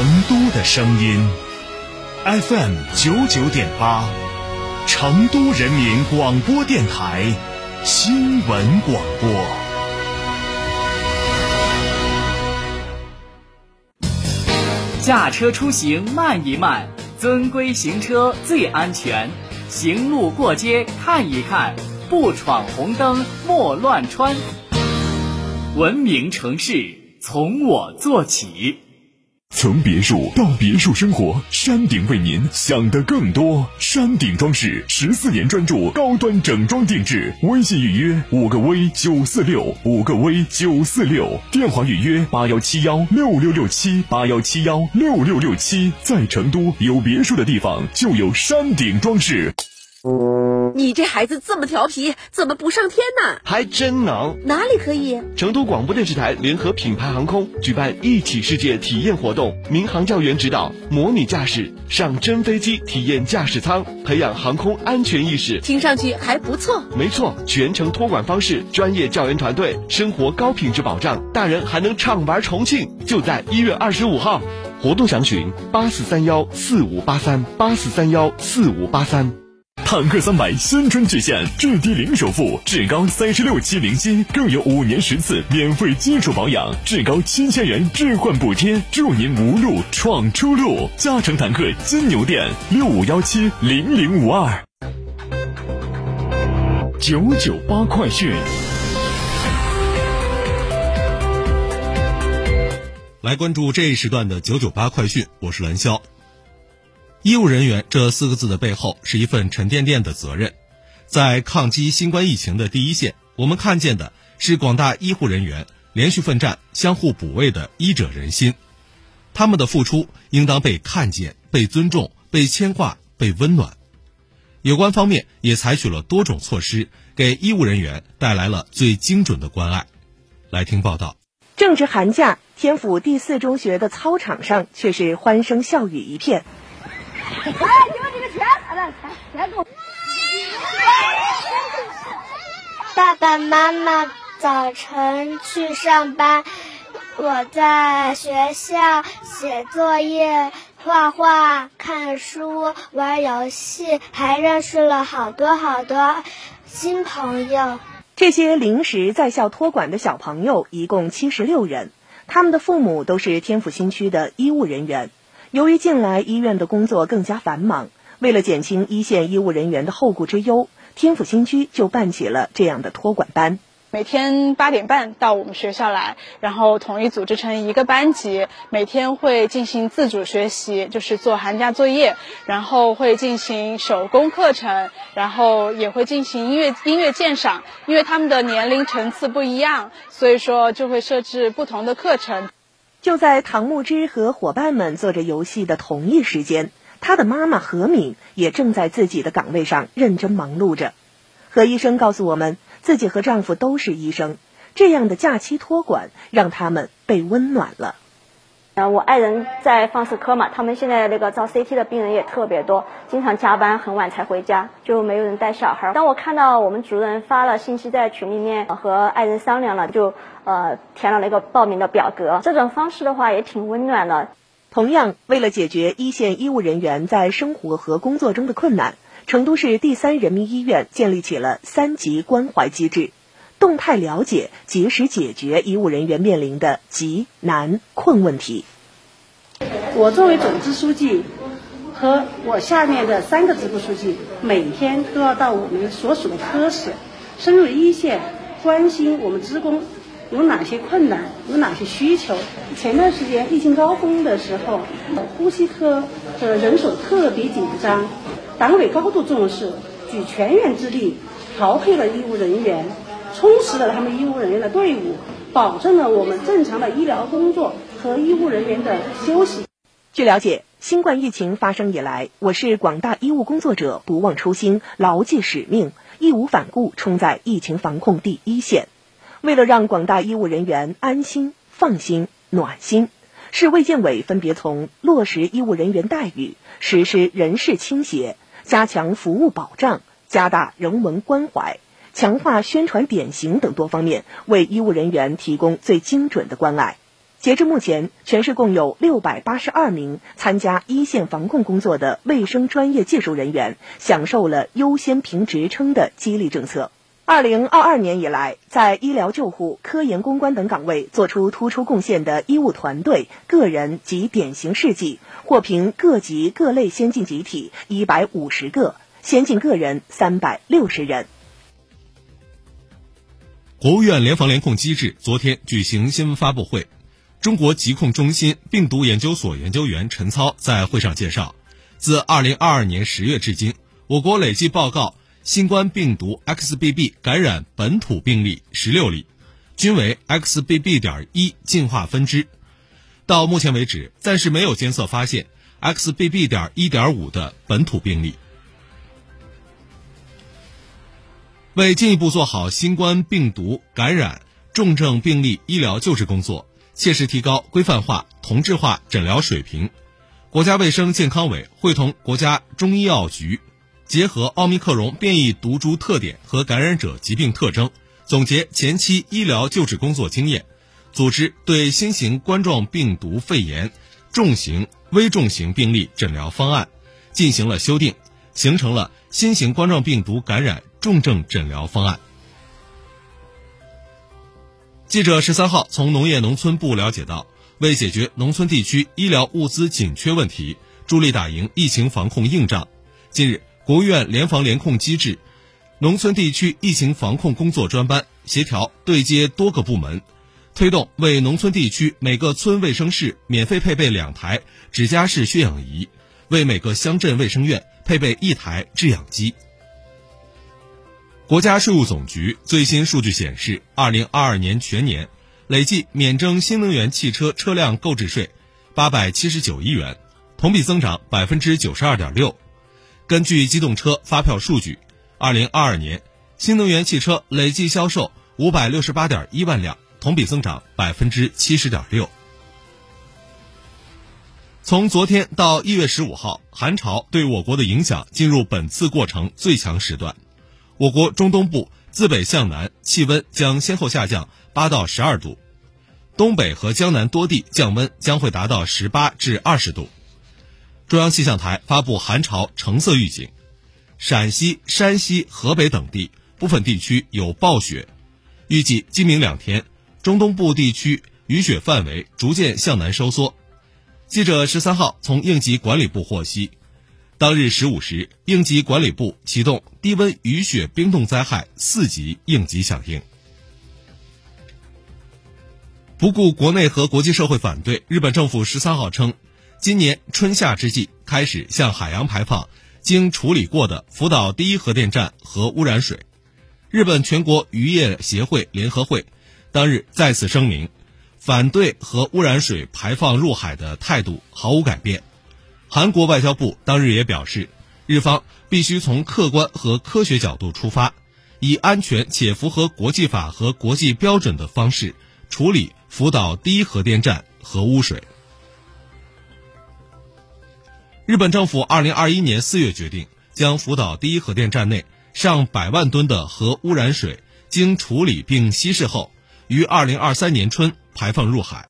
成都的声音，FM 九九点八，成都人民广播电台新闻广播。驾车出行慢一慢，遵规行车最安全。行路过街看一看，不闯红灯莫乱穿。文明城市从我做起。从别墅到别墅生活，山顶为您想的更多。山顶装饰十四年专注高端整装定制，微信预约五个 V 九四六五个 V 九四六，电话预约八幺七幺六六六七八幺七幺六六六七。在成都有别墅的地方就有山顶装饰。你这孩子这么调皮，怎么不上天呢？还真能。哪里可以？成都广播电视台联合品牌航空举办一起世界体验活动，民航教员指导，模拟驾驶，上真飞机体验驾驶舱，培养航空安全意识。听上去还不错。没错，全程托管方式，专业教员团队，生活高品质保障，大人还能畅玩重庆。就在一月二十五号，活动详询八四三幺四五八三八四三幺四五八三。坦克三百新春巨献，至低零首付，至高三十六期零息，更有五年十次免费基础保养，至高七千元置换补贴，祝您无路闯出路。嘉诚坦克金牛店六五幺七零零五二九九八快讯。来关注这一时段的九九八快讯，我是蓝霄。医务人员这四个字的背后是一份沉甸甸的责任，在抗击新冠疫情的第一线，我们看见的是广大医护人员连续奋战、相互补位的医者仁心，他们的付出应当被看见、被尊重、被牵挂、被温暖。有关方面也采取了多种措施，给医务人员带来了最精准的关爱。来听报道。正值寒假，天府第四中学的操场上却是欢声笑语一片。哎，给我这个钱，来，钱给我。爸爸妈妈早晨去上班，我在学校写作业、画画、看书、玩游戏，还认识了好多好多新朋友。这些临时在校托管的小朋友一共七十六人，他们的父母都是天府新区的医务人员。由于近来医院的工作更加繁忙，为了减轻一线医务人员的后顾之忧，天府新区就办起了这样的托管班。每天八点半到我们学校来，然后统一组织成一个班级，每天会进行自主学习，就是做寒假作业，然后会进行手工课程，然后也会进行音乐音乐鉴赏。因为他们的年龄层次不一样，所以说就会设置不同的课程。就在唐木之和伙伴们做着游戏的同一时间，他的妈妈何敏也正在自己的岗位上认真忙碌着。何医生告诉我们，自己和丈夫都是医生，这样的假期托管让他们被温暖了。我爱人在放射科嘛，他们现在那个照 CT 的病人也特别多，经常加班很晚才回家，就没有人带小孩。当我看到我们主任发了信息在群里面，和爱人商量了，就呃填了那个报名的表格。这种方式的话也挺温暖的。同样，为了解决一线医务人员在生活和工作中的困难，成都市第三人民医院建立起了三级关怀机制。动态了解，及时解决医务人员面临的急难困问题。我作为总支书记，和我下面的三个支部书记，每天都要到我们所属的科室，深入一线，关心我们职工有哪些困难，有哪些需求。前段时间疫情高峰的时候，呼吸科的人手特别紧张，党委高度重视，举全员之力调配了医务人员。充实了他们医务人员的队伍，保证了我们正常的医疗工作和医务人员的休息。据了解，新冠疫情发生以来，我市广大医务工作者不忘初心、牢记使命，义无反顾冲在疫情防控第一线。为了让广大医务人员安心、放心、暖心，市卫健委分别从落实医务人员待遇、实施人事倾斜、加强服务保障、加大人文关怀。强化宣传典型等多方面，为医务人员提供最精准的关爱。截至目前，全市共有六百八十二名参加一线防控工作的卫生专业技术人员享受了优先评职称的激励政策。二零二二年以来，在医疗救护、科研攻关等岗位做出突出贡献的医务团队、个人及典型事迹，获评各级各类先进集体一百五十个，先进个人三百六十人。国务院联防联控机制昨天举行新闻发布会，中国疾控中心病毒研究所研究员陈操在会上介绍，自二零二二年十月至今，我国累计报告。新冠病毒 XBB 感染本土病例十六例，均为 XBB. 点一进化分支。到目前为止，暂时没有监测发现 XBB. 点一点五的本土病例。为进一步做好新冠病毒感染重症病例医疗救治工作，切实提高规范化、同质化诊疗水平，国家卫生健康委会同国家中医药局。结合奥密克戎变异毒株特点和感染者疾病特征，总结前期医疗救治工作经验，组织对新型冠状病毒肺炎重型、危重型病例诊疗方案进行了修订，形成了新型冠状病毒感染重症诊疗方案。记者十三号从农业农村部了解到，为解决农村地区医疗物资紧缺问题，助力打赢疫情防控硬仗，近日。国务院联防联控机制农村地区疫情防控工作专班协调对接多个部门，推动为农村地区每个村卫生室免费配备两台指甲式血氧仪，为每个乡镇卫生院配备一台制氧机。国家税务总局最新数据显示，二零二二年全年累计免征新能源汽车车辆购置税八百七十九亿元，同比增长百分之九十二点六。根据机动车发票数据，二零二二年新能源汽车累计销售五百六十八点一万辆，同比增长百分之七十点六。从昨天到一月十五号，寒潮对我国的影响进入本次过程最强时段，我国中东部自北向南气温将先后下降八到十二度，东北和江南多地降温将会达到十八至二十度。中央气象台发布寒潮橙色预警，陕西、山西、河北等地部分地区有暴雪，预计今明两天中东部地区雨雪范围逐渐向南收缩。记者十三号从应急管理部获悉，当日十五时，应急管理部启动低温雨雪冰冻灾害四级应急响应。不顾国内和国际社会反对，日本政府十三号称。今年春夏之际开始向海洋排放经处理过的福岛第一核电站核污染水。日本全国渔业协会联合会当日再次声明，反对核污染水排放入海的态度毫无改变。韩国外交部当日也表示，日方必须从客观和科学角度出发，以安全且符合国际法和国际标准的方式处理福岛第一核电站核污水。日本政府二零二一年四月决定，将福岛第一核电站内上百万吨的核污染水经处理并稀释后，于二零二三年春排放入海。